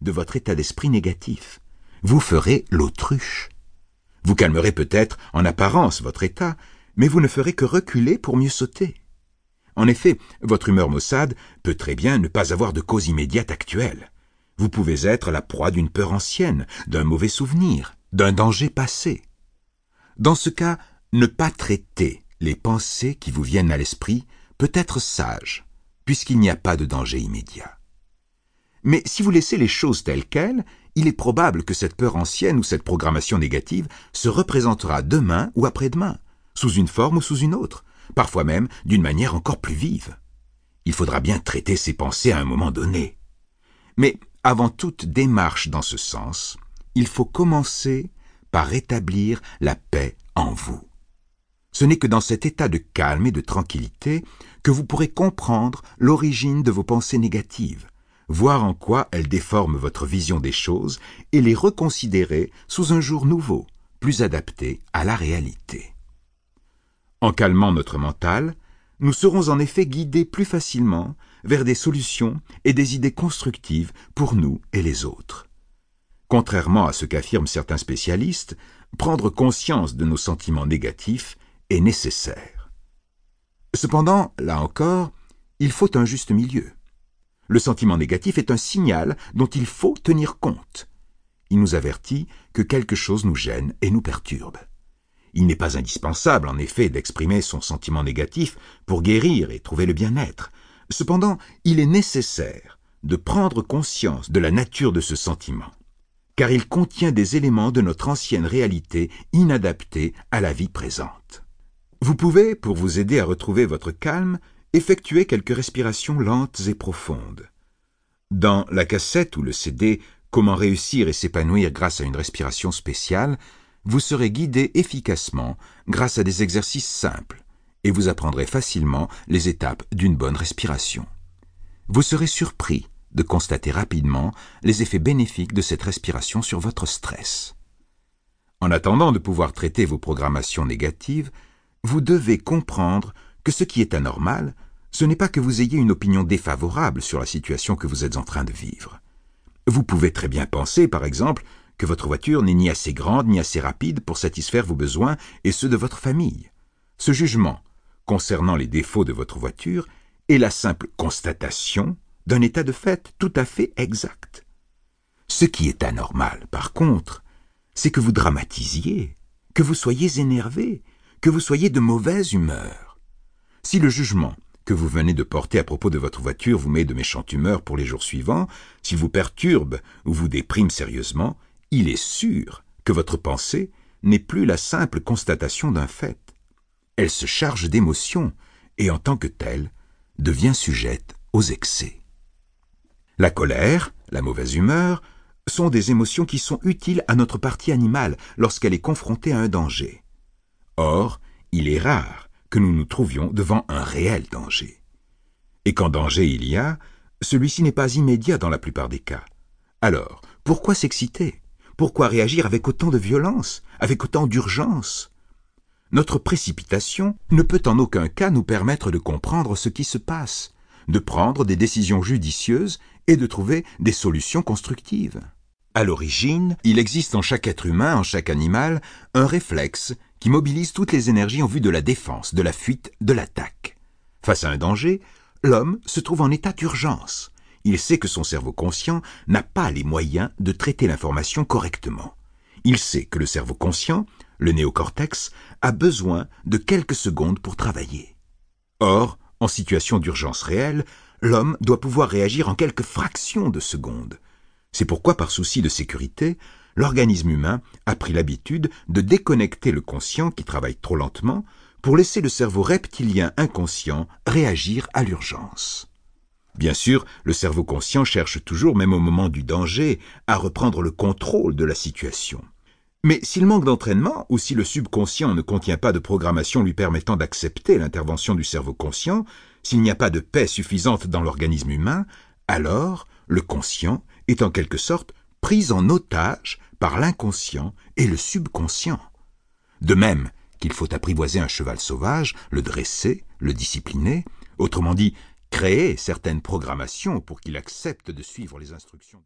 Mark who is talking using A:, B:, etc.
A: de votre état d'esprit négatif. Vous ferez l'autruche. Vous calmerez peut-être en apparence votre état, mais vous ne ferez que reculer pour mieux sauter. En effet, votre humeur maussade peut très bien ne pas avoir de cause immédiate actuelle. Vous pouvez être la proie d'une peur ancienne, d'un mauvais souvenir, d'un danger passé. Dans ce cas, ne pas traiter les pensées qui vous viennent à l'esprit peut être sage, puisqu'il n'y a pas de danger immédiat. Mais si vous laissez les choses telles quelles, il est probable que cette peur ancienne ou cette programmation négative se représentera demain ou après-demain, sous une forme ou sous une autre, parfois même d'une manière encore plus vive. Il faudra bien traiter ces pensées à un moment donné. Mais avant toute démarche dans ce sens, il faut commencer par rétablir la paix en vous. Ce n'est que dans cet état de calme et de tranquillité que vous pourrez comprendre l'origine de vos pensées négatives, voir en quoi elles déforment votre vision des choses et les reconsidérer sous un jour nouveau, plus adapté à la réalité. En calmant notre mental, nous serons en effet guidés plus facilement vers des solutions et des idées constructives pour nous et les autres. Contrairement à ce qu'affirment certains spécialistes, prendre conscience de nos sentiments négatifs est nécessaire. Cependant, là encore, il faut un juste milieu. Le sentiment négatif est un signal dont il faut tenir compte. Il nous avertit que quelque chose nous gêne et nous perturbe. Il n'est pas indispensable, en effet, d'exprimer son sentiment négatif pour guérir et trouver le bien-être. Cependant, il est nécessaire de prendre conscience de la nature de ce sentiment, car il contient des éléments de notre ancienne réalité inadaptés à la vie présente. Vous pouvez, pour vous aider à retrouver votre calme, effectuez quelques respirations lentes et profondes. Dans la cassette ou le CD Comment réussir et s'épanouir grâce à une respiration spéciale, vous serez guidé efficacement grâce à des exercices simples et vous apprendrez facilement les étapes d'une bonne respiration. Vous serez surpris de constater rapidement les effets bénéfiques de cette respiration sur votre stress. En attendant de pouvoir traiter vos programmations négatives, vous devez comprendre ce qui est anormal, ce n'est pas que vous ayez une opinion défavorable sur la situation que vous êtes en train de vivre. Vous pouvez très bien penser, par exemple, que votre voiture n'est ni assez grande ni assez rapide pour satisfaire vos besoins et ceux de votre famille. Ce jugement, concernant les défauts de votre voiture, est la simple constatation d'un état de fait tout à fait exact. Ce qui est anormal, par contre, c'est que vous dramatisiez, que vous soyez énervé, que vous soyez de mauvaise humeur. Si le jugement que vous venez de porter à propos de votre voiture vous met de méchante humeur pour les jours suivants, s'il vous perturbe ou vous déprime sérieusement, il est sûr que votre pensée n'est plus la simple constatation d'un fait. Elle se charge d'émotions et en tant que telle devient sujette aux excès. La colère, la mauvaise humeur, sont des émotions qui sont utiles à notre partie animale lorsqu'elle est confrontée à un danger. Or, il est rare que nous nous trouvions devant un réel danger. Et quand danger il y a, celui-ci n'est pas immédiat dans la plupart des cas. Alors, pourquoi s'exciter? Pourquoi réagir avec autant de violence, avec autant d'urgence? Notre précipitation ne peut en aucun cas nous permettre de comprendre ce qui se passe, de prendre des décisions judicieuses et de trouver des solutions constructives. À l'origine, il existe en chaque être humain, en chaque animal, un réflexe qui mobilise toutes les énergies en vue de la défense, de la fuite, de l'attaque. Face à un danger, l'homme se trouve en état d'urgence. Il sait que son cerveau conscient n'a pas les moyens de traiter l'information correctement. Il sait que le cerveau conscient, le néocortex, a besoin de quelques secondes pour travailler. Or, en situation d'urgence réelle, l'homme doit pouvoir réagir en quelques fractions de secondes. C'est pourquoi, par souci de sécurité, l'organisme humain a pris l'habitude de déconnecter le conscient qui travaille trop lentement pour laisser le cerveau reptilien inconscient réagir à l'urgence. Bien sûr, le cerveau conscient cherche toujours, même au moment du danger, à reprendre le contrôle de la situation. Mais s'il manque d'entraînement, ou si le subconscient ne contient pas de programmation lui permettant d'accepter l'intervention du cerveau conscient, s'il n'y a pas de paix suffisante dans l'organisme humain, alors le conscient est en quelque sorte pris en otage par l'inconscient et le subconscient. De même qu'il faut apprivoiser un cheval sauvage, le dresser, le discipliner, autrement dit, créer certaines programmations pour qu'il accepte de suivre les instructions.